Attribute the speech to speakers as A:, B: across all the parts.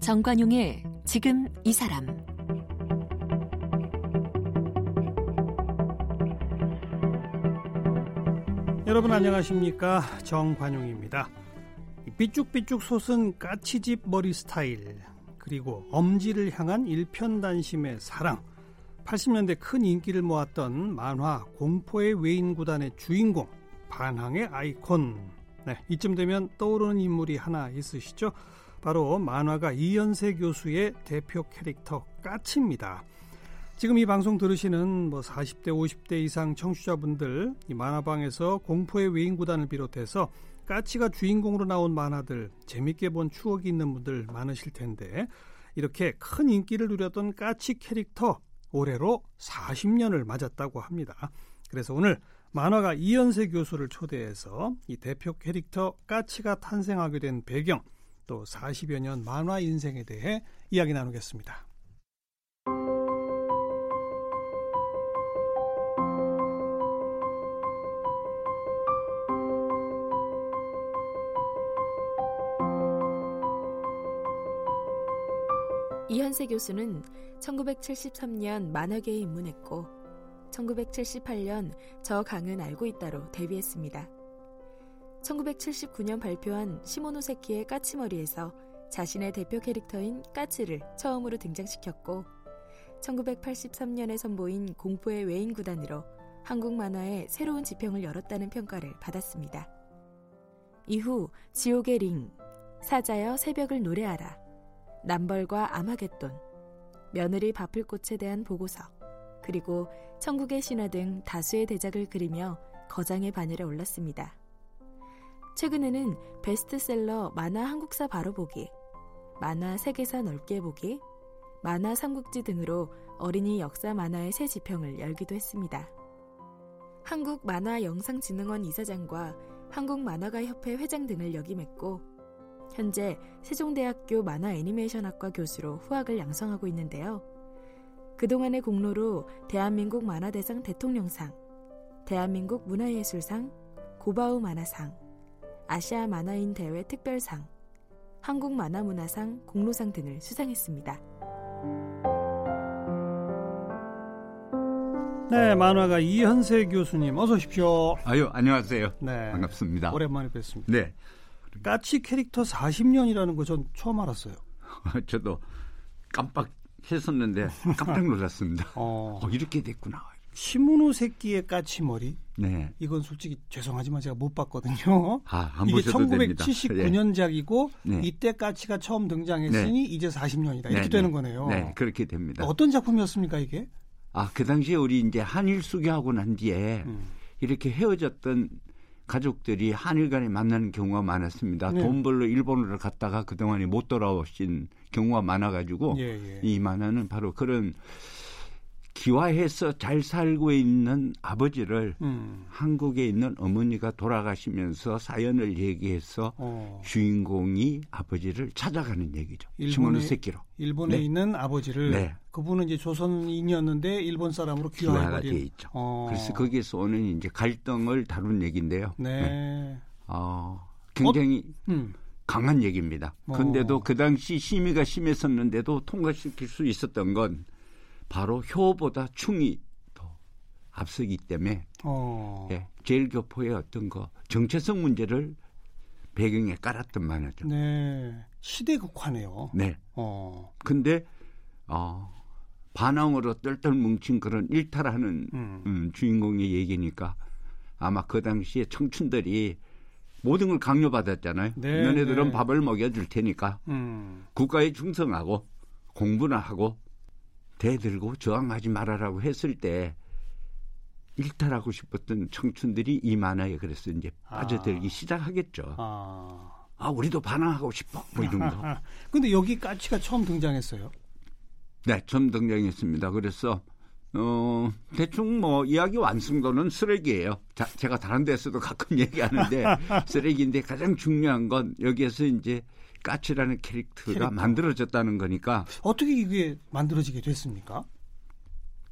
A: 정관용의 지금 이 사람
B: 여러분 안녕하십니까 정관용입니다. 삐쭉삐쭉 솟은 까치집 머리 스타일 그리고 엄지를 향한 일편단심의 사랑 80년대 큰 인기를 모았던 만화 공포의 외인 구단의 주인공 반항의 아이콘 네, 이쯤 되면 떠오르는 인물이 하나 있으시죠? 바로 만화가 이연세 교수의 대표 캐릭터 까치입니다. 지금 이 방송 들으시는 뭐 40대, 50대 이상 청취자분들 이 만화방에서 공포의 외인 구단을 비롯해서 까치가 주인공으로 나온 만화들 재밌게 본 추억이 있는 분들 많으실 텐데 이렇게 큰 인기를 누렸던 까치 캐릭터 올해로 40년을 맞았다고 합니다. 그래서 오늘 만화가 이연세 교수를 초대해서 이 대표 캐릭터 까치가 탄생하게 된 배경 또 40여 년 만화 인생에 대해 이야기 나누겠습니다.
C: 이현세 교수는 1973년 만화계에 입문했고 1978년 저 강은 알고 있다로 데뷔했습니다. 1979년 발표한 시모노세키의 까치머리에서 자신의 대표 캐릭터인 까치를 처음으로 등장시켰고 1983년에 선보인 공포의 외인 구단으로 한국 만화의 새로운 지평을 열었다는 평가를 받았습니다. 이후 지옥의 링, 사자여 새벽을 노래하라, 남벌과 아마겟돈, 며느리 바풀꽃에 대한 보고서, 그리고 천국의 신화 등 다수의 대작을 그리며 거장의 바늘에 올랐습니다. 최근에는 베스트셀러 만화 한국사 바로 보기, 만화 세계사 넓게 보기, 만화 삼국지 등으로 어린이 역사 만화의 새 지평을 열기도 했습니다. 한국 만화 영상진흥원 이사장과 한국 만화가 협회 회장 등을 역임했고 현재 세종대학교 만화 애니메이션학과 교수로 후학을 양성하고 있는데요. 그동안의 공로로 대한민국 만화대상 대통령상, 대한민국 문화예술상, 고바우 만화상, 아시아 만화인 대회 특별상, 한국 만화문화상 공로상 등을 수상했습니다.
B: 네, 만화가 이현세 교수님 어서 오십시오.
D: 아유, 안녕하세요.
B: 네.
D: 반갑습니다.
B: 오랜만에 뵙습니다.
D: 네.
B: 까치 캐릭터 40년이라는 거 전 처음 알았어요.
D: 저도 깜빡 했었는데 깜짝 놀랐습니다.
B: 어.
D: 어, 이렇게 됐구나.
B: 시무노 새끼의 까치 머리.
D: 네.
B: 이건 솔직히 죄송하지만 제가 못 봤거든요.
D: 아, 안
B: 이게
D: 보셔도 됩니다.
B: 1979년작이고
D: 네.
B: 이때 까치가 처음 등장했으니 이제 40년이다. 이렇게
D: 네,
B: 되는
D: 네.
B: 거네요.
D: 네, 그렇게 됩니다.
B: 어떤 작품이었습니까 이게?
D: 아, 그 당시에 우리 이제 한일 수교하고 난 뒤에
B: 음.
D: 이렇게 헤어졌던 가족들이 한일 간에 만나는 경우가 많았습니다.
B: 네.
D: 돈 벌러 일본으로 갔다가 그동안에 못 돌아오신 경우가 많아가지고
B: 예, 예.
D: 이 만화는 바로 그런 기화해서 잘 살고 있는 아버지를
B: 음.
D: 한국에 있는 어머니가 돌아가시면서 사연을 얘기해서
B: 어.
D: 주인공이 아버지를 찾아가는 얘기죠.
B: 일본의-
D: 시모노세키로
B: 일본에
D: 네.
B: 있는 아버지를
D: 네.
B: 그분은 이제 조선인이었는데 일본 사람으로 귀화해버린.
D: 돼 있죠.
B: 어.
D: 그래서 거기에서 오는 이제 갈등을 다룬 얘기인데요.
B: 네.
D: 어, 굉장히
B: 음.
D: 강한 얘기입니다.
B: 어.
D: 근데도 그 당시 심의가 심했었는데도 통과시킬 수 있었던 건 바로 효보다 충이 더 앞서기 때문에
B: 어.
D: 예, 제일 교포의 어떤 거 정체성 문제를 배경에 깔았던 만화죠.
B: 네. 시대극화네요.
D: 네.
B: 어.
D: 근데 어, 반항으로 똘똘 뭉친 그런 일탈하는
B: 음.
D: 음, 주인공의 얘기니까 아마 그 당시에 청춘들이 모든 걸 강요받았잖아요.
B: 네,
D: 너네들은
B: 네.
D: 밥을 먹여줄 테니까
B: 음.
D: 국가에 충성하고 공부나 하고 대들고 저항하지 말아라고 했을 때 일탈하고 싶었던 청춘들이 이 만화에 그래서 이제 빠져들기
B: 아.
D: 시작하겠죠.
B: 아.
D: 아, 우리도 반항하고 싶어. 뭐 이런 거.
B: 근데 여기 까치가 처음 등장했어요.
D: 네, 처음 등장했습니다. 그래서 어, 대충 뭐 이야기 완성도는 쓰레기예요. 자, 제가 다른 데서도 가끔 얘기하는데 쓰레기인데 가장 중요한 건 여기에서 이제 까치라는 캐릭터가
B: 캐릭터.
D: 만들어졌다는 거니까
B: 어떻게 이게 만들어지게 됐습니까?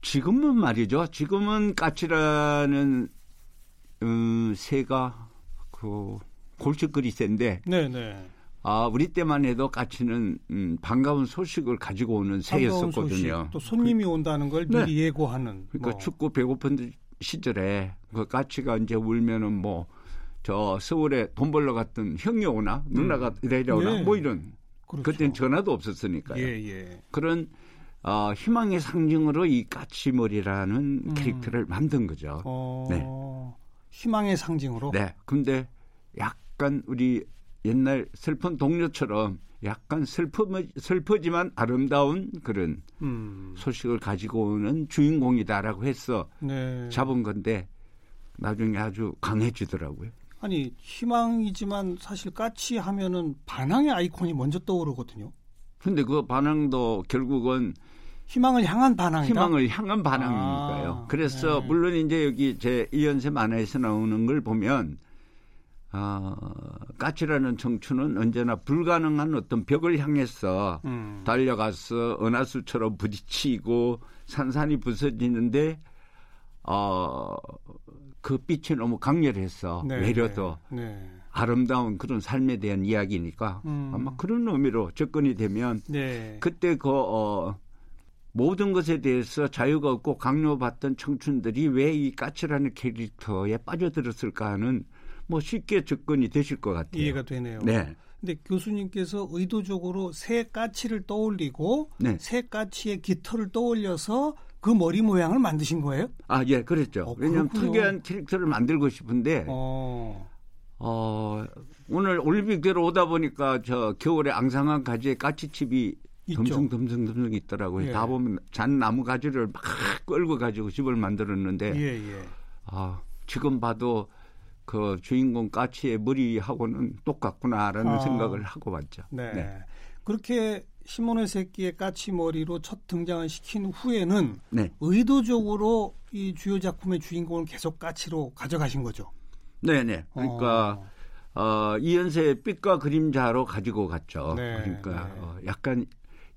D: 지금은 말이죠. 지금은 까치라는 음, 새가 그 골칫거리 새인데
B: 네네.
D: 아 우리 때만 해도 까치는 음, 반가운 소식을 가지고 오는 새였었거든요.
B: 소식, 또 손님이 온다는 걸 미리
D: 네.
B: 예고하는.
D: 그러니까
B: 뭐.
D: 춥고 배고픈 시절에 그 까치가 이제 울면은 뭐 저 서울에 돈 벌러 갔던 형이 오나 누나가 내려오나
B: 예.
D: 뭐 이런
B: 그렇죠.
D: 그때는 전화도 없었으니까요.
B: 예, 예.
D: 그런 어, 희망의 상징으로 이 까치머리라는
B: 음.
D: 캐릭터를 만든 거죠.
B: 어,
D: 네.
B: 희망의 상징으로.
D: 네. 근데 약간 우리 옛날 슬픈 동료처럼 약간 슬퍼, 슬퍼지만 아름다운 그런
B: 음.
D: 소식을 가지고 오는 주인공이다라고 해서
B: 네.
D: 잡은 건데 나중에 아주 강해지더라고요.
B: 아니 희망이지만 사실 까치 하면은 반항의 아이콘이 먼저 떠오르거든요.
D: 근데 그 반항도 결국은
B: 희망을 향한 반항이다.
D: 희망을 향한 반항이니까요.
B: 아,
D: 그래서
B: 네.
D: 물론 이제 여기 제 이연세 만화에서 나오는 걸 보면 아, 까치라는 청춘은 언제나 불가능한 어떤 벽을 향해서
B: 음.
D: 달려가서 은하수처럼 부딪히고 산산이 부서지는데 어, 그 빛이 너무 강렬해서
B: 네,
D: 내려도
B: 네. 네.
D: 아름다운 그런 삶에 대한 이야기니까
B: 음.
D: 아마 그런 의미로 접근이 되면
B: 네.
D: 그때 그 어, 모든 것에 대해서 자유가 없고 강요받던 청춘들이 왜 이 까치라는 캐릭터에 빠져들었을까 하는 뭐 쉽게 접근이 되실 것 같아요.
B: 이해가 되네요.
D: 네.
B: 근데 교수님께서 의도적으로 새 까치를 떠올리고
D: 네.
B: 새 까치의 깃털을 떠올려서 그 머리 모양을 만드신 거예요?
D: 아, 예, 그랬죠.
B: 어,
D: 왜냐하면
B: 그렇군요.
D: 특이한 캐릭터를 만들고 싶은데
B: 어.
D: 어, 오늘 올림픽대로 오다 보니까 저 겨울에 앙상한 가지에 까치집이
B: 있죠.
D: 듬성듬성듬성 있더라고요.
B: 예.
D: 다 보면 잔 나무 가지를 막 끌고 가지고 집을 만들었는데
B: 예, 예.
D: 아, 지금 봐도 그 주인공 까치의 머리하고는 똑같구나라는
B: 아.
D: 생각을 하고 봤죠.
B: 네. 그렇게 시몬의 새끼의 까치 머리로 첫 등장을 시킨 후에는
D: 네.
B: 의도적으로 이 주요 작품의 주인공을 계속 까치로 가져가신 거죠.
D: 네, 네. 그러니까 어, 이연세의 빛과 그림자로 가지고 갔죠.
B: 네,
D: 그러니까
B: 네.
D: 어, 약간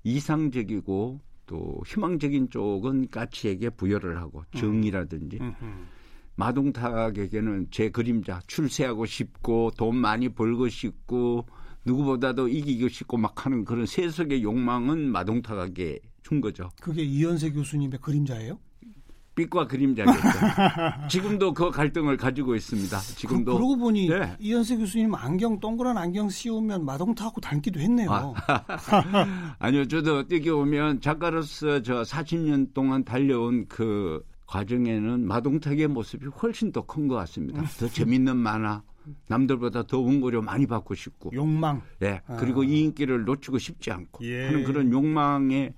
D: 이상적이고 또 희망적인 쪽은 까치에게 부여를 하고 정이라든지
B: 음, 음.
D: 마동탁에게는 제 그림자 출세하고 싶고 돈 많이 벌고 싶고 누구보다도 이기고 싶고 막 하는 그런 세속의 욕망은 마동탁에게 준 거죠.
B: 그게 이현세 교수님의 그림자예요?
D: 빛과 그림자겠죠. 지금도 그 갈등을 가지고 있습니다.
B: 그,
D: 지금도
B: 그 러고 보니
D: 네.
B: 이현세 교수님 안경 동그란 안경 씌우면 마동탁하고 닮기도 했네요.
D: 아. 아니요, 저도 어떻게 보면 작가로서 저 40년 동안 달려온 그 과정에는 마동탁의 모습이 훨씬 더 큰 것 같습니다.
B: 음.
D: 더 재밌는 만화, 남들보다 더 원고료 많이 받고 싶고,
B: 욕망.
D: 예, 그리고
B: 아.
D: 이 인기를 놓치고 싶지 않고
B: 예.
D: 하는 그런 욕망의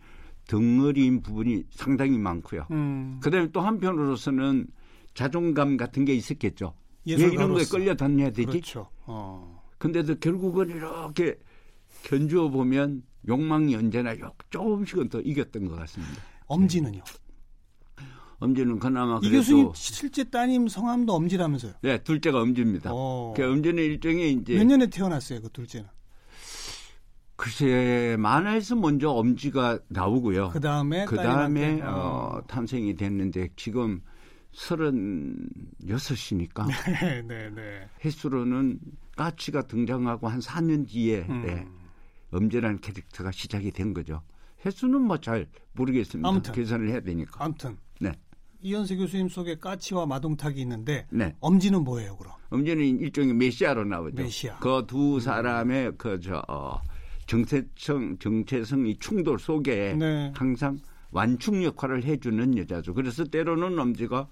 D: 덩어리인 부분이 상당히 많고요.
B: 음,
D: 그다음에 또 한편으로서는 자존감 같은 게 있었겠죠. 왜 이런 거에. 끌려 다녀야 되지?
B: 그렇죠. 어.
D: 근데도 결국은 이렇게 견주어 보면 욕망이 언제나 요- 조금씩은 더 이겼던 것 같습니다.
B: 엄지는요?
D: 엄지는 그나마
B: 이
D: 그래도
B: 교수님 실제 따님 성함도 엄지라면서요?
D: 네, 둘째가 엄지입니다.
B: 어.
D: 그 엄지는 일종의 이제
B: 몇 년에 태어났어요, 그 둘째는?
D: 글쎄 만화에서 먼저 엄지가 나오고요.
B: 그 다음에
D: 그 다음에 어, 탄생이 됐는데 지금 서른 여섯이니까
B: 네, 네, 네.
D: 횟수로는 까치가 등장하고 한 4년 뒤에
B: 음.
D: 네, 엄지라는 캐릭터가 시작이 된 거죠. 횟수는 뭐 잘 모르겠습니다.
B: 아무튼.
D: 계산을 해야 되니까.
B: 아무튼
D: 네.
B: 이현세 교수님 속에 까치와 마동탁이 있는데
D: 네.
B: 엄지는 뭐예요, 그럼?
D: 엄지는 일종의 메시아로 나오죠.
B: 메시아.
D: 그 두 사람의 그저 어, 정체성 정체성이 충돌 속에
B: 네.
D: 항상 완충 역할을 해주는 여자죠. 그래서 때로는 엄지가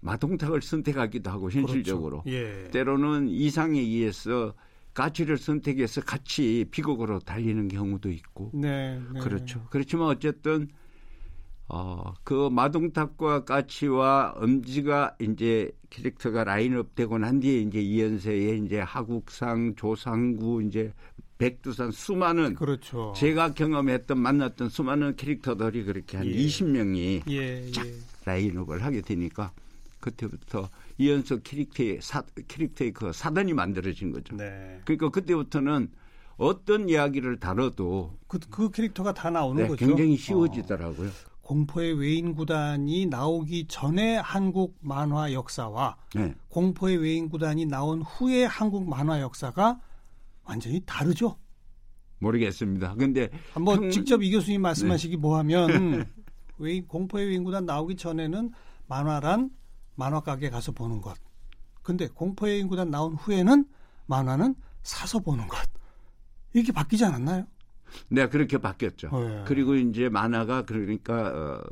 D: 마동탁을 선택하기도 하고 현실적으로
B: 그렇죠. 예.
D: 때로는 이상에 의해서 가치를 선택해서 같이 비극으로 달리는 경우도 있고
B: 네, 네.
D: 그렇죠. 그렇지만 어쨌든 어, 그 마동탁과 까치와 엄지가 이제 캐릭터가 라인업 되고 난 뒤에 이제 이연세의 이제 하국상, 조상구, 이제 백두산 수많은
B: 그렇죠.
D: 제가 경험했던 만났던 수많은 캐릭터들이 그렇게 한
B: 예.
D: 20명이
B: 예, 예.
D: 라인업을 하게 되니까 그때부터 이연석 캐릭터의 사, 캐릭터의 그 사단이 만들어진 거죠.
B: 네.
D: 그러니까 그때부터는 어떤 이야기를 다뤄도
B: 그, 그 캐릭터가 다 나오는
D: 네,
B: 거죠.
D: 굉장히
B: 어.
D: 쉬워지더라고요.
B: 공포의 외인 구단이 나오기 전에 한국 만화 역사와
D: 네.
B: 공포의 외인 구단이 나온 후의 한국 만화 역사가 완전히 다르죠.
D: 모르겠습니다. 근데
B: 한번
D: 형-
B: 직접 이 교수님 말씀하시기 뭐하면 외인 공포의 외인 구단 나오기 전에는 만화란 만화 가게 가서 보는 것. 근데 공포의 외인 구단 나온 후에는 만화는 사서 보는 것. 이렇게 바뀌지 않았나요?
D: 네, 그렇게 바뀌었죠.
B: 네.
D: 그리고 이제 만화가 그러니까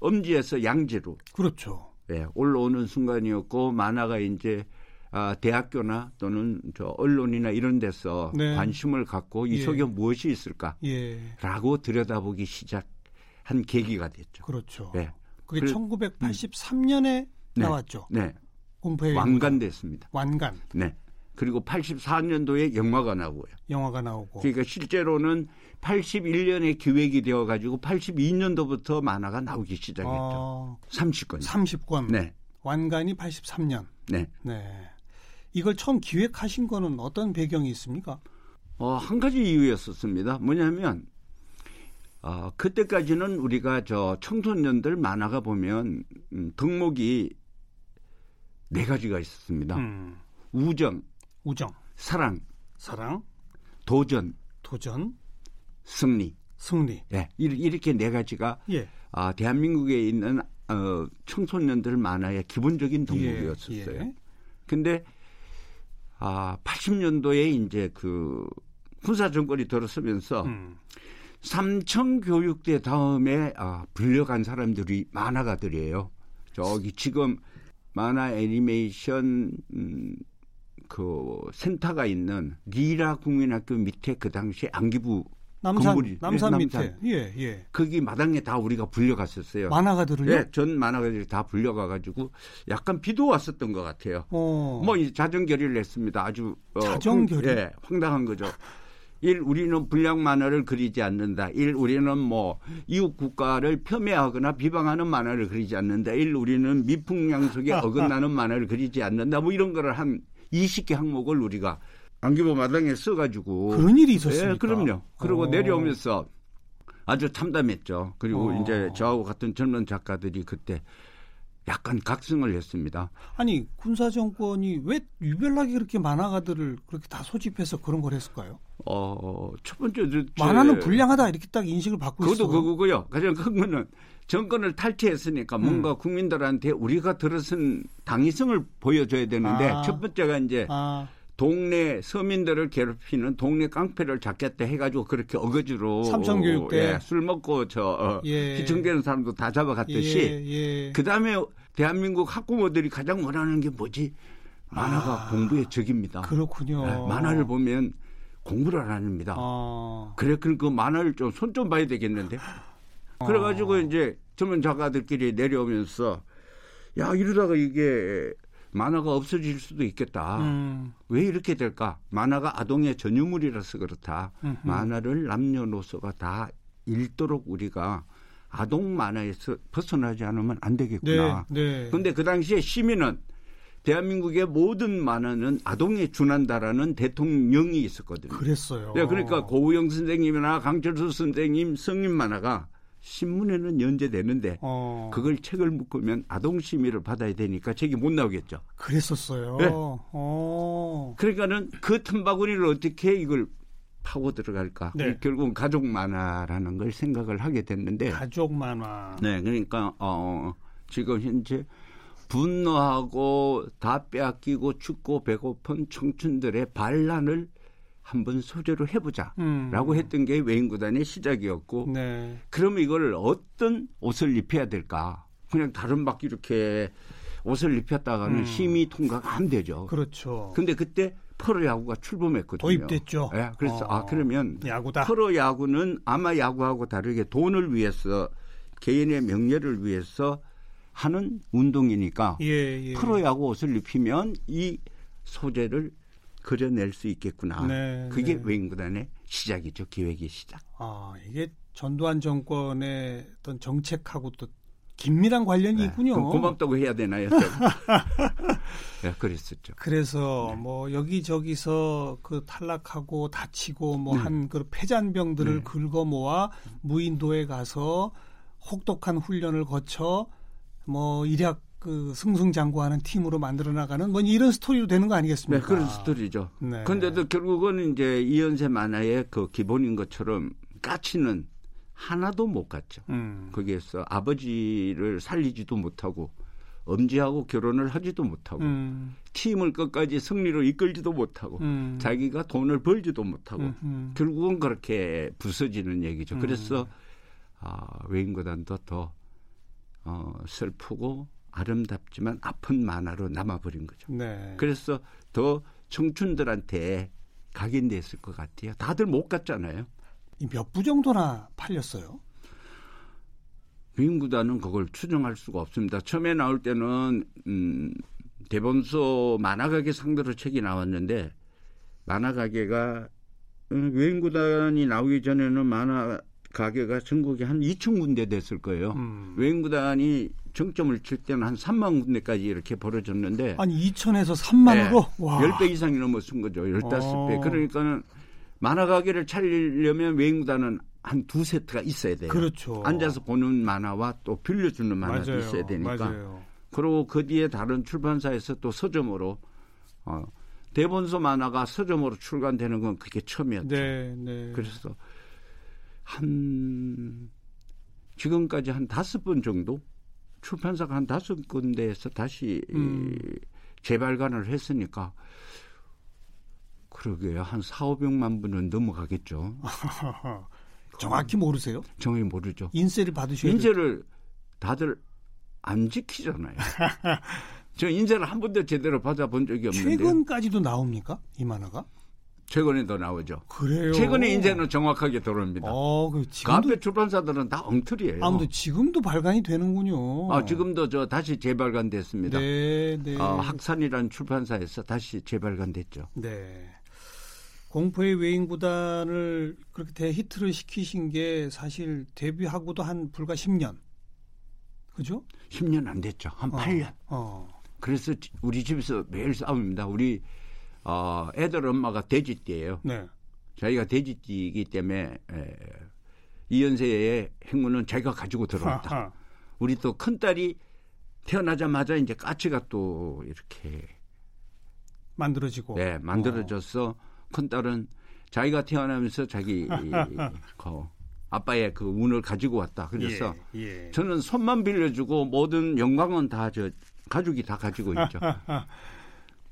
D: 어, 음지에서 양지로
B: 그렇죠.
D: 예, 올라오는 순간이었고 만화가 이제 아, 대학교나 또는 저 언론이나 이런 데서
B: 네.
D: 관심을 갖고 이
B: 예.
D: 속에 무엇이 있을까라고
B: 예,
D: 들여다보기 시작한 계기가 됐죠.
B: 그렇죠.
D: 네.
B: 그게
D: 그래-
B: 1983년에
D: 네.
B: 나왔죠.
D: 네,
B: 공포의.
D: 완간됐습니다.
B: 완간
D: 네. 그리고 84년도에 영화가 나오고요.
B: 영화가 나오고.
D: 그러니까 실제로는 81년에 기획이 되어 가지고 82년도부터 만화가 나오기 시작했죠.
B: 어,
D: 30권.
B: 30권.
D: 네.
B: 완간이 83년.
D: 네.
B: 네. 이걸 처음 기획하신 거는 어떤 배경이 있습니까?
D: 어, 한 가지 이유였었습니다. 뭐냐면 어, 그때까지는 우리가 저 청소년들 만화가 보면 음, 덕목이 네 가지가 있었습니다.
B: 음,
D: 우정,
B: 우정,
D: 사랑,
B: 사랑,
D: 도전,
B: 도전,
D: 승리.
B: 승리.
D: 예, 이- 이렇게 네 가지가
B: 예.
D: 아, 대한민국에 있는 어, 청소년들 만화의 기본적인
B: 예,
D: 덕목이었었어요.
B: 예.
D: 근데 아, 80년도에 이제 그 군사 정권이 들어서면서
B: 음,
D: 삼청 교육대 다음에 아, 불려간 사람들이 만화가들이에요. 저기 지금 만화 애니메이션 음, 그 센터가 있는 리라 국민학교 밑에 그 당시에 안기부
B: 남산,
D: 건물이-
B: 남산
D: 네,
B: 밑에.
D: 남산.
B: 예, 예.
D: 거기 마당에 다 우리가 불려갔었어요.
B: 만화가들을요?
D: 예, 전 만화가들이 다 불려가 가지고 약간 비도 왔었던 것 같아요.
B: 어.
D: 뭐이 자정결의를 냈습니다. 아주 어,
B: 자정결의?
D: 황, 예, 황당한 거죠. 일 우리는 불량 만화를 그리지 않는다. 일 우리는 뭐 이웃 국가를 폄훼하거나 비방하는 만화를 그리지 않는다. 일 우리는 미풍양속에 어긋나는 만화를 그리지 않는다. 뭐 이런 거를 한 20개 항목을 우리가 안기부 마당에 써가지고
B: 그런 일이 있었습니까?
D: 예, 그럼요. 그리고
B: 어.
D: 내려오면서 아주 참담했죠. 그리고
B: 어.
D: 이제 저하고 같은 젊은 작가들이 그때 약간 각성을 했습니다.
B: 아니 군사 정권이 왜 유별나게 그렇게 만화가들을 그렇게 다 소집해서 그런 걸 했을까요?
D: 어, 첫 번째 저- 제-
B: 만화는 불량하다 이렇게 딱 인식을 받고
D: 그것도
B: 있어.
D: 그거고요. 가장 큰 거는 정권을 탈퇴했으니까
B: 음.
D: 뭔가 국민들한테 우리가 들어선 당위성을 보여줘야 되는데
B: 아.
D: 첫 번째가 이제
B: 아,
D: 동네 서민들을 괴롭히는 동네 깡패를 잡겠다 해가지고 그렇게 어거지로
B: 삼청교육 때.
D: 예, 술 먹고 저 어,
B: 예.
D: 희청되는 사람도 다 잡아갔듯이
B: 예, 예.
D: 그 다음에 대한민국 학부모들이 가장 원하는 게 뭐지? 만화가
B: 아.
D: 공부의 적입니다.
B: 그렇군요.
D: 예, 만화를 보면 공부를 안 합니다.
B: 아,
D: 그래, 그럼 그 만화를 좀 손 좀 봐야 되겠는데.
B: 어.
D: 그래가지고 이제 전문 작가들끼리 내려오면서 야 이러다가 이게 만화가 없어질 수도 있겠다.
B: 음,
D: 왜 이렇게 될까? 만화가 아동의 전유물이라서 그렇다.
B: 음흠.
D: 만화를 남녀노소가 다 읽도록 우리가 아동 만화에서 벗어나지 않으면 안
B: 네,
D: 되겠구나.
B: 네.
D: 근데 그 당시에 시민은 대한민국의 모든 만화는 아동에 준한다라는 대통령이 있었거든요.
B: 그랬어요.
D: 네, 그러니까 고우영 선생님이나 강철수 선생님 성인 만화가 신문에는 연재되는데
B: 어,
D: 그걸 책을 묶으면 아동 심의를 받아야 되니까 책이 못 나오겠죠.
B: 그랬었어요.
D: 네.
B: 어,
D: 그러니까는 그 틈바구니를 어떻게 이걸 파고 들어갈까?
B: 네.
D: 결국은 가족 만화라는 걸 생각을 하게 됐는데,
B: 가족 만화.
D: 네, 그러니까 어, 지금 현재 분노하고 다 빼앗기고 춥고 배고픈 청춘들의 반란을 한번 소재로 해보자라고
B: 음.
D: 했던 게 외인구단의 시작이었고,
B: 네.
D: 그러면 이걸 어떤 옷을 입혀야 될까? 그냥 다른 막 이렇게 옷을 입혔다가는
B: 음.
D: 심의 통과가 안 되죠.
B: 그렇죠.
D: 근데 그때 프로 야구가 출범했거든요.
B: 도입됐죠.
D: 예, 그래서
B: 어.
D: 아 그러면
B: 야구다.
D: 프로 야구는 아마 야구하고 다르게 돈을 위해서 개인의 명예를 위해서 하는 운동이니까
B: 예, 예.
D: 프로 야구 옷을 입히면 이 소재를 그려낼 수 있겠구나.
B: 네,
D: 그게
B: 네.
D: 외인구단의 시작이죠. 기획의 시작.
B: 아, 이게 전두환 정권의 어떤 정책하고 또 긴밀한 관련이
D: 네,
B: 있군요.
D: 고맙다고 해야 되나요? 네, 그랬었죠.
B: 그래서
D: 네.
B: 뭐 여기저기서 그 탈락하고 다치고 뭐
D: 네.
B: 한그 폐잔병들을
D: 네.
B: 긁어 모아 무인도에 가서 혹독한 훈련을 거쳐 뭐 일약 그 승승장구하는 팀으로 만들어 나가는 뭐 이런 스토리로 되는 거
D: 네,
B: 아니겠습니까?
D: 그런 스토리죠.
B: 네.
D: 그런데도 결국은 이제 이연세 만화의 그 기본인 것처럼 까치는 하나도 못 갔죠.
B: 음.
D: 거기에서 아버지를 살리지도 못하고 엄지하고 결혼을 하지도 못하고
B: 음.
D: 팀을 끝까지 승리로 이끌지도 못하고
B: 음.
D: 자기가 돈을 벌지도 못하고
B: 음, 음.
D: 결국은 그렇게 부서지는 얘기죠.
B: 음.
D: 그래서 아, 외인고단도 더 어, 슬프고 아름답지만 아픈 만화로 남아버린 거죠.
B: 네.
D: 그래서 더 청춘들한테 각인됐을 것 같아요. 다들 못 갔잖아요.
B: 몇 부 정도나 팔렸어요?
D: 외인구단은 그걸 추정할 수가 없습니다. 처음에 나올 때는 음, 대본소 만화가게 상대로 책이 나왔는데 만화가게가 음, 외인구단이 나오기 전에는 만화 가게가 전국에 한 2천 군데 됐을 거예요.
B: 음.
D: 외인구단이 정점을 칠 때는 한 3만 군데까지 이렇게 벌어졌는데
B: 아니 2천에서 3만으로
D: 네,
B: 와.
D: 10배 이상이 넘었은 거죠. 15배.
B: 어.
D: 그러니까는 만화 가게를 차리려면 외인구단은 한 두 세트가 있어야 돼요.
B: 그렇죠.
D: 앉아서 보는 만화와 또 빌려주는 만화도
B: 맞아요.
D: 있어야 되니까.
B: 맞아요.
D: 그리고 그 뒤에 다른 출판사에서 또 서점으로 어, 대본소 만화가 서점으로 출간되는 건 그게 처음이었죠.
B: 네, 네.
D: 그래서 한 지금까지 한 다섯 번 정도 출판사가 한 다섯 군데에서 다시
B: 음.
D: 재발간을 했으니까 그러게요 한 4, 500만 분은 넘어가겠죠.
B: 정확히 모르세요?
D: 정확히 모르죠.
B: 인세를 받으셔야.
D: 인재를 다들 안 지키잖아요. 저 인재를 한 번도 제대로 받아본 적이 없는데
B: 최근까지도 나옵니까? 이 만화가?
D: 최근에도 나오죠.
B: 그래요.
D: 최근에 인재는 정확하게 들어옵니다.
B: 어,
D: 그그
B: 지금도
D: 앞에 출판사들은 다 엉터리예요.
B: 아무도 지금도 발간이 되는군요.
D: 아, 지금도 저 다시 재발간됐습니다.
B: 네, 네.
D: 어, 학산이라는 출판사에서 다시 재발간됐죠.
B: 네. 공포의 외인 구단을 그렇게 대히트를 시키신 게 사실 데뷔하고도 한 불과 10년. 그죠?
D: 10년 안 됐죠. 한 8년.
B: 어.
D: 그래서 지- 우리 집에서 매일 싸웁니다. 우리 어, 애들 엄마가 돼지띠예요.
B: 네.
D: 자기가 돼지띠이기 때문에 에, 이연세의 행운은 자기가 가지고 들어왔다. 우리 또 큰딸이 태어나자마자 이제 까치가 또 이렇게
B: 만들어지고.
D: 네, 만들어져서 큰딸은 자기가 태어나면서 자기 이, 그 아빠의 그 운을 가지고 왔다. 그래서
B: 예, 예.
D: 저는 손만 빌려주고 모든 영광은 다 저 가족이 다 가지고 있죠.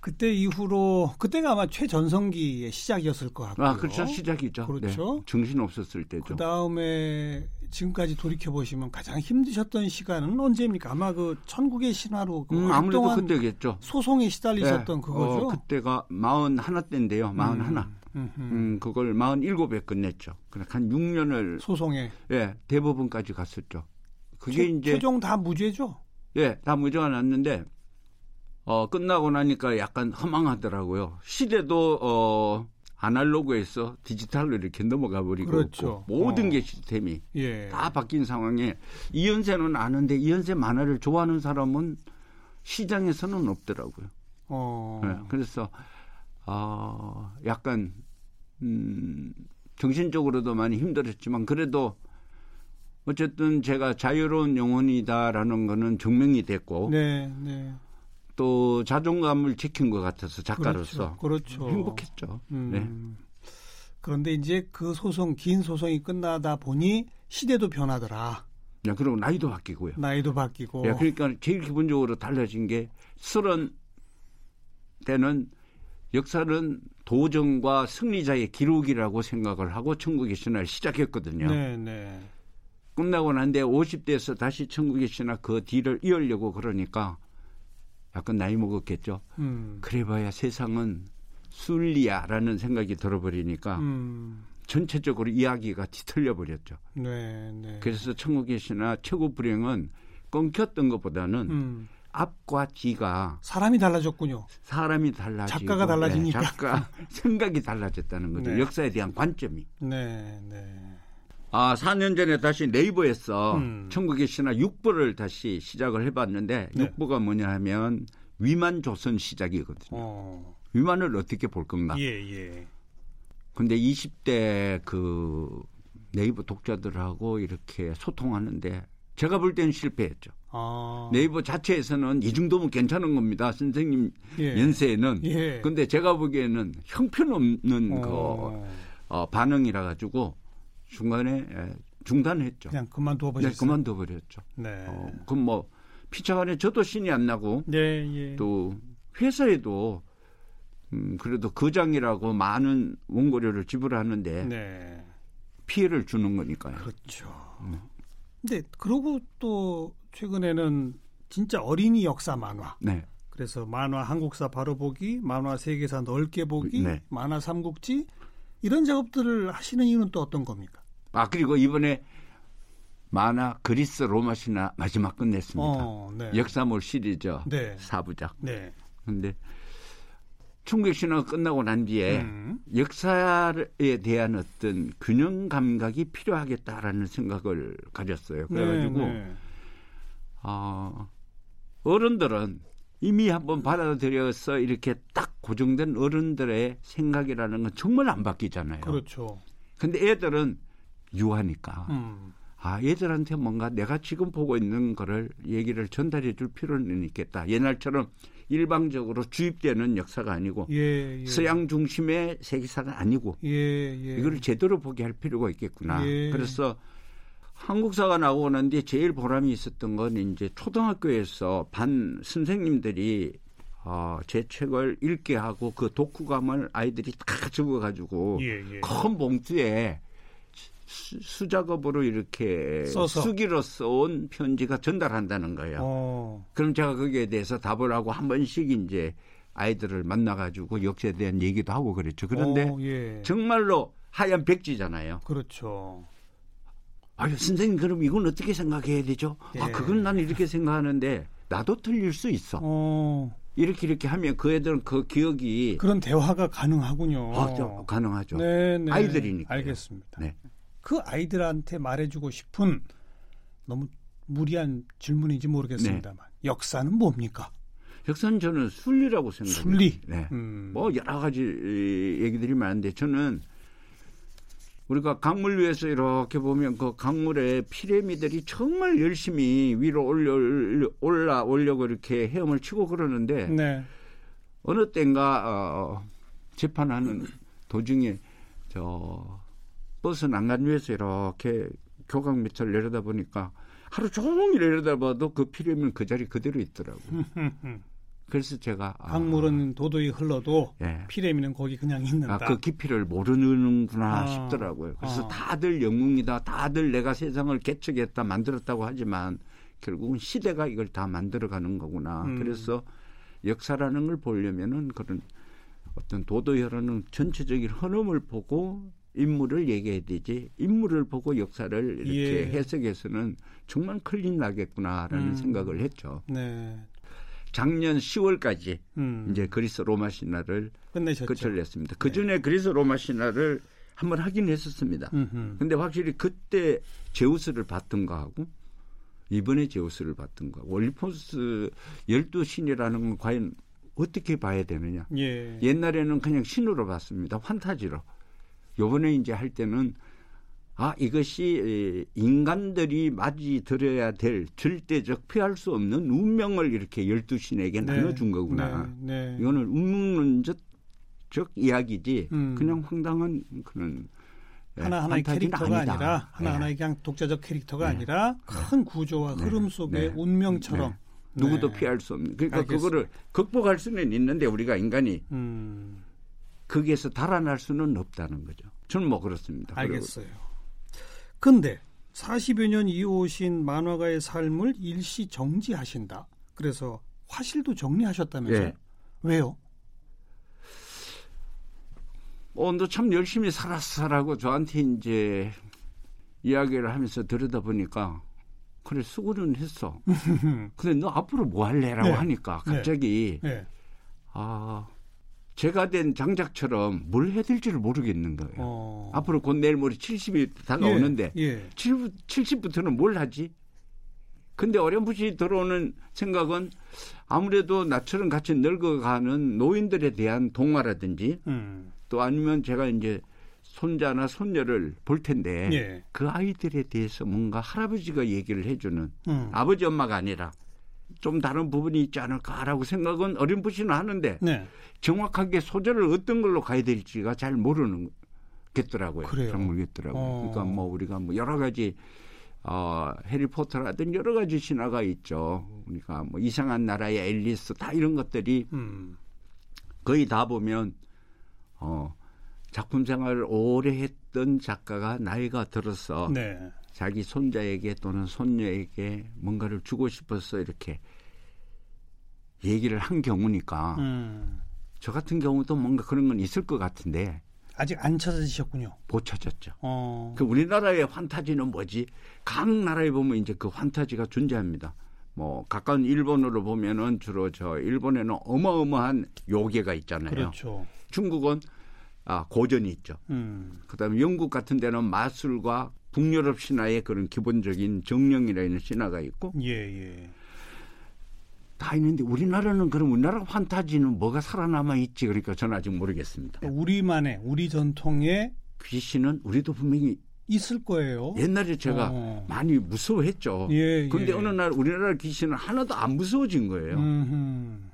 B: 그때 이후로 그때가 아마 최전성기의 시작이었을 것 같고요.
D: 아, 그렇죠. 시작이죠.
B: 그렇죠.
D: 네, 정신 없었을 때죠.
B: 그 다음에 지금까지 돌이켜 보시면 가장 힘드셨던 시간은 언제입니까? 아마 그 천국의 신화로 그
D: 음, 아무래도 그때겠죠.
B: 소송에 시달리셨던
D: 네,
B: 그거죠.
D: 어, 그때가 마흔 하나 때인데요. 마흔 하나.
B: 음, 음.
D: 음, 그걸 마흔 일곱에 끝냈죠. 그러니까 한 6년을
B: 소송에
D: 예, 대법원까지 갔었죠. 그게
B: 최,
D: 이제
B: 최종 다 무죄죠.
D: 예, 다 무죄가 났는데 어, 끝나고 나니까 약간 허망하더라고요. 시대도 어, 아날로그에서 디지털로 이렇게 넘어가 버리고
B: 그렇죠.
D: 모든
B: 어.
D: 게 시스템이
B: 예.
D: 다 바뀐 상황에 이연세는 아는데 이연세 만화를 좋아하는 사람은 시장에서는 없더라고요.
B: 어.
D: 예, 그래서 아, 약간 음, 정신적으로도 많이 힘들었지만 그래도 어쨌든 제가 자유로운 영혼이다라는 거는 증명이 됐고
B: 네, 네.
D: 또 자존감을 지킨 것 같아서 작가로서
B: 그렇죠. 그렇죠.
D: 행복했죠.
B: 음.
D: 네.
B: 그런데 이제 그 소송 긴 소송이 끝나다 보니 시대도 변하더라.
D: 네, 그리고 나이도 바뀌고요.
B: 나이도 바뀌고.
D: 예, 그러니까 제일 기본적으로 달라진 게 서른 때는 역사는 도전과 승리자의 기록이라고 생각을 하고 천국의 신화를 시작했거든요.
B: 네, 네.
D: 끝나고 난데 50대에서 다시 천국의 신화 그 뒤를 이으려고 그러니까 약간 나이 먹었겠죠.
B: 음.
D: 그래봐야 세상은 순리야라는 생각이 들어버리니까
B: 음.
D: 전체적으로 이야기가 뒤틀려 버렸죠.
B: 네, 네.
D: 그래서 천국의 신화 최고 불행은 끊겼던 것보다는
B: 음.
D: 앞과 뒤가
B: 사람이 달라졌군요.
D: 사람이 달라지고
B: 작가가 달라지니까.
D: 네, 작가 생각이 달라졌다는 거죠.
B: 네.
D: 역사에 대한 관점이.
B: 네, 네.
D: 아, 4년 전에 다시 네이버에서
B: 음.
D: 천국의 신화 6부를 다시 시작을 해봤는데
B: 네.
D: 6부가 뭐냐 하면 위만 조선 시작이거든요.
B: 어.
D: 위만을 어떻게 볼 건가?
B: 예, 예.
D: 근데 20대 그 네이버 독자들하고 이렇게 소통하는데 제가 볼 때는 실패했죠. 아. 네이버 자체에서는 이 정도면 괜찮은 겁니다. 선생님 예. 연세에는. 예. 근데 제가 보기에는 형편없는 어. 그 어, 반응이라 가지고 중간에 예, 중단했죠.
B: 그냥 그만둬 버렸어요.
D: 네, 그만둬 버렸죠. 네. 어, 그럼 뭐 피차간에 저도 신이 안 나고 네, 예. 또 회사에도 음, 그래도 거장이라고 많은 원고료를 지불하는데 네. 피해를 주는 거니까요.
B: 그렇죠. 네. 근데 그러고 또 최근에는 진짜 어린이 역사 만화. 네. 그래서 만화 한국사 바로 보기, 만화 세계사 넓게 보기, 네. 만화 삼국지 이런 작업들을 하시는 이유는 또 어떤 겁니까?
D: 아 그리고 이번에 만화 그리스 로마 신화 마지막 끝냈습니다. 어, 네. 역사몰 시리즈 네. 4부작. 네. 근데 충격 신화가 끝나고 난 뒤에 음. 역사에 대한 어떤 균형 감각이 필요하겠다라는 생각을 가졌어요. 그래가지고 네, 네. 어, 어른들은 이미 한번 받아들여서 이렇게 딱 고정된 어른들의 생각이라는 건 정말 안 바뀌잖아요.
B: 그렇죠.
D: 근데 애들은 유하니까. 음. 아, 얘들한테 뭔가 내가 지금 보고 있는 거를 얘기를 전달해 줄 필요는 있겠다. 옛날처럼 일방적으로 주입되는 역사가 아니고 예, 예. 서양 중심의 세계사가 아니고 예, 예. 이걸 제대로 보게 할 필요가 있겠구나. 예. 그래서 한국사가 나오는데 제일 보람이 있었던 건 이제 초등학교에서 반 선생님들이 어, 제 책을 읽게 하고 그 독후감을 아이들이 다 적어가지고 예, 큰 봉투에 수, 작업으로 이렇게 써서. 수기로 써온 편지가 전달한다는 거예요. 어. 그럼 제가 거기에 대해서 답을 하고 한 번씩 이제 아이들을 만나가지고 역사에 대한 얘기도 하고 그랬죠. 그런데 어, 예. 정말로 하얀 백지잖아요.
B: 그렇죠.
D: 아유 선생님 그럼 이건 어떻게 생각해야 되죠? 아, 예. 아 그건 나는 이렇게 생각하는데 나도 틀릴 수 있어. 어. 이렇게 이렇게 하면 그 애들은 그 기억이
B: 그런 대화가 가능하군요.
D: 아, 가능하죠. 네, 네. 아이들이니까.
B: 알겠습니다. 네. 그 아이들한테 말해주고 싶은 너무 무리한 질문인지 모르겠습니다만 네. 역사는 뭡니까?
D: 역사는 저는 순리라고 생각해요.
B: 순리.
D: 네. 음. 뭐 여러 가지 얘기들이 많은데 저는 우리가 강물 위에서 이렇게 보면 그 강물에 피레미들이 정말 열심히 위로 올려 올라 올려고 이렇게 헤엄을 치고 그러는데 네. 어느 때인가 어, 재판하는 도중에 저 버스 난간 위에서 이렇게 교각 밑을 내려다 보니까 하루 종일 내려다봐도 그 피레미는 그 자리 그대로 있더라고. 그래서 제가
B: 아, 강물은 아, 도도히 흘러도 예. 피레미는 거기 그냥 있는다. 아,
D: 그 깊이를 모르는구나 아, 싶더라고요. 그래서 아. 다들 영웅이다, 다들 내가 세상을 개척했다, 만들었다고 하지만 결국은 시대가 이걸 다 만들어가는 거구나. 음. 그래서 역사라는 걸 보려면은 그런 어떤 도도혈라는 전체적인 흐름을 보고 인물을 얘기해야 되지 인물을 보고 역사를 이렇게 예. 해석해서는 정말 클린 나겠구나라는 음. 생각을 했죠. 네. 작년 10월까지 음. 이제 그리스 로마 신화를 끝내셨죠. 끝을 냈습니다. 그 전에 네. 그리스 로마 신화를 한번 하긴 했었습니다. 음흠. 근데 확실히 그때 제우스를 봤던 거하고 이번에 제우스를 봤던 거 올리포스 열두 신이라는 건 과연 어떻게 봐야 되느냐. 예. 옛날에는 그냥 신으로 봤습니다. 환타지로. 요번에 이제 할 때는 아, 이것이 인간들이 맞이 들어야 될 절대적 피할 수 없는 운명을 이렇게 열두 신에게 네. 나눠준 거구나. 네. 네. 이거는 운명론적 이야기지 음. 그냥 황당한 그런
B: 예, 하나하나의 캐릭터가 아니다. 아니라 하나하나의 네. 그냥 독자적 캐릭터가 네. 아니라 큰 구조와 네. 흐름 속의 네. 운명처럼
D: 누구도 피할 수 없는 그러니까 알겠습니다. 그거를 극복할 수는 있는데 우리가 인간이 음. 거기에서 달아날 수는 없다는 거죠. 저는 뭐 그렇습니다.
B: 알겠어요. 근데 40여 년 이어오신 만화가의 삶을 일시 정지하신다. 그래서 화실도 정리하셨다면서요? 네. 왜요?
D: 어, 너참 열심히 살았어라고 저한테 이제 이야기를 하면서 들여다 보니까 그래 수고는 했어. 근데 너 앞으로 뭐 할래라고 네. 하니까 네. 갑자기 네. 네. 아 제가 된 장작처럼 뭘 해야 될지를 모르겠는 거예요. 어. 앞으로 곧 내일 모레 70이 다가오는데 예, 예. 70, 부터는뭘 하지? 근데 어렴풋이 들어오는 생각은 아무래도 나처럼 같이 늙어가는 노인들에 대한 동화라든지 음. 또 아니면 제가 이제 손자나 손녀를 볼 텐데
B: 예.
D: 그 아이들에 대해서 뭔가 할아버지가 얘기를 해주는
B: 음.
D: 아버지 엄마가 아니라 좀 다른 부분이 있지 않을까라고 생각은 어렴풋이는 하는데
B: 네.
D: 정확하게 소재를 어떤 걸로 가야 될지가 잘 모르는 겠더라고요.
B: 그래요.
D: 잘 모르겠더라고요.
B: 어.
D: 그러니까 뭐 우리가 뭐 여러 가지 어, 해리포터라든 여러 가지 신화가 있죠. 그러니까 뭐 이상한 나라의 앨리스 다 이런 것들이
B: 음.
D: 거의 다 보면 어, 작품 생활을 오래 했던 작가가 나이가 들어서
B: 네.
D: 자기 손자에게 또는 손녀에게 뭔가를 주고 싶어서 이렇게 얘기를 한 경우니까
B: 음.
D: 저 같은 경우도 뭔가 그런 건 있을 것 같은데
B: 아직 안 찾아지셨군요.
D: 못 찾았죠.
B: 어.
D: 그 우리나라의 환타지는 뭐지? 각 나라에 보면 이제 그 환타지가 존재합니다. 뭐 가까운 일본으로 보면은 주로 저 일본에는 어마어마한 요괴가 있잖아요.
B: 그렇죠.
D: 중국은 아 고전이 있죠.
B: 음.
D: 그다음에 영국 같은 데는 마술과 북유럽 신화의 그런 기본적인 정령이라는 신화가 있고
B: 예, 예.
D: 다 있는데 우리나라는 그럼 우리나라 환타지는 뭐가 살아남아 있지? 그러니까 저는 아직 모르겠습니다.
B: 우리만의 우리 전통에
D: 귀신은 우리도 분명히
B: 있을 거예요.
D: 옛날에 제가
B: 어.
D: 많이 무서워했죠.
B: 예,
D: 근데
B: 예.
D: 어느 날 우리나라 귀신은 하나도 안 무서워진 거예요.
B: 음흠.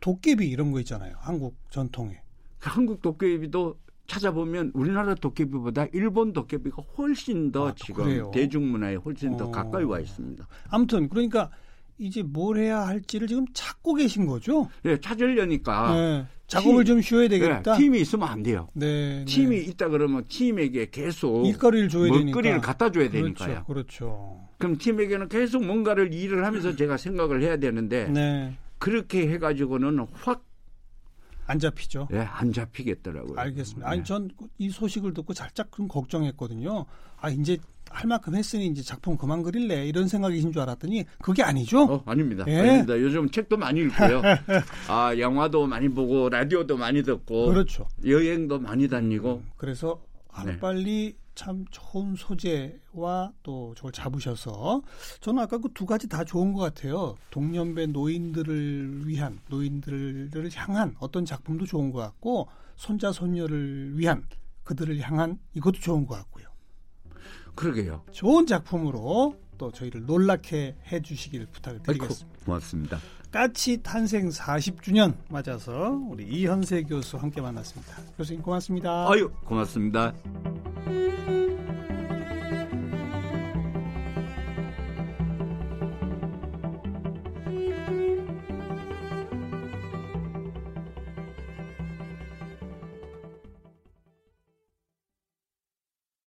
B: 도깨비 이런 거 있잖아요. 한국 전통에.
D: 한국 도깨비도 찾아보면 우리나라 도깨비보다 일본 도깨비가 훨씬 더
B: 아, 또
D: 지금
B: 그래요?
D: 대중문화에 훨씬 더
B: 어.
D: 가까이 와 있습니다.
B: 아무튼 그러니까 이제 뭘 해야 할지를 지금 찾고 계신 거죠.
D: 예, 찾으려니까
B: 네. 작업을
D: 팀,
B: 좀 쉬어야 되겠다.
D: 예, 팀이 있으면 안 돼요.
B: 네, 네.
D: 팀이 있다 그러면 팀에게 계속
B: 일거리를 줘야 되니까.
D: 먹거리를 갖다 줘야 되니까요.
B: 그렇죠. 그렇죠.
D: 그럼 팀에게는 계속 뭔가를 일을 하면서 제가 생각을 해야 되는데
B: 네.
D: 그렇게 해가지고는 확
B: 안 잡히죠.
D: 예, 안 잡히겠더라고요.
B: 알겠습니다. 아니
D: 네.
B: 전이 소식을 듣고 살짝 좀 걱정했거든요. 아 이제 할 만큼 했으니 이제 작품 그만 그릴래 이런 생각이신 줄 알았더니 그게 아니죠.
D: 어, 아닙니다.
B: 예?
D: 아닙니다. 요즘 책도 많이 읽고요. 아, 영화도 많이 보고 라디오도 많이 듣고
B: 그렇죠.
D: 여행도 많이 다니고
B: 그래서
D: 네.
B: 하루빨리 참 좋은 소재와 또 저걸 잡으셔서 저는 아까 그 두 가지 다 좋은 것 같아요. 동년배 노인들을 위한 노인들을 향한 어떤 작품도 좋은 것 같고 손자 손녀를 위한 그들을 향한 이것도 좋은 것 같고요.
D: 그러게요.
B: 좋은 작품으로 또 저희를 놀라게 해주시길 부탁을
D: 아이고,
B: 드리겠습니다.
D: 고맙습니다.
B: 까치 탄생 40주년 맞아서 우리 이현세 교수 함께 만났습니다. 교수님 고맙습니다.
D: 아유, 고맙습니다.
C: 음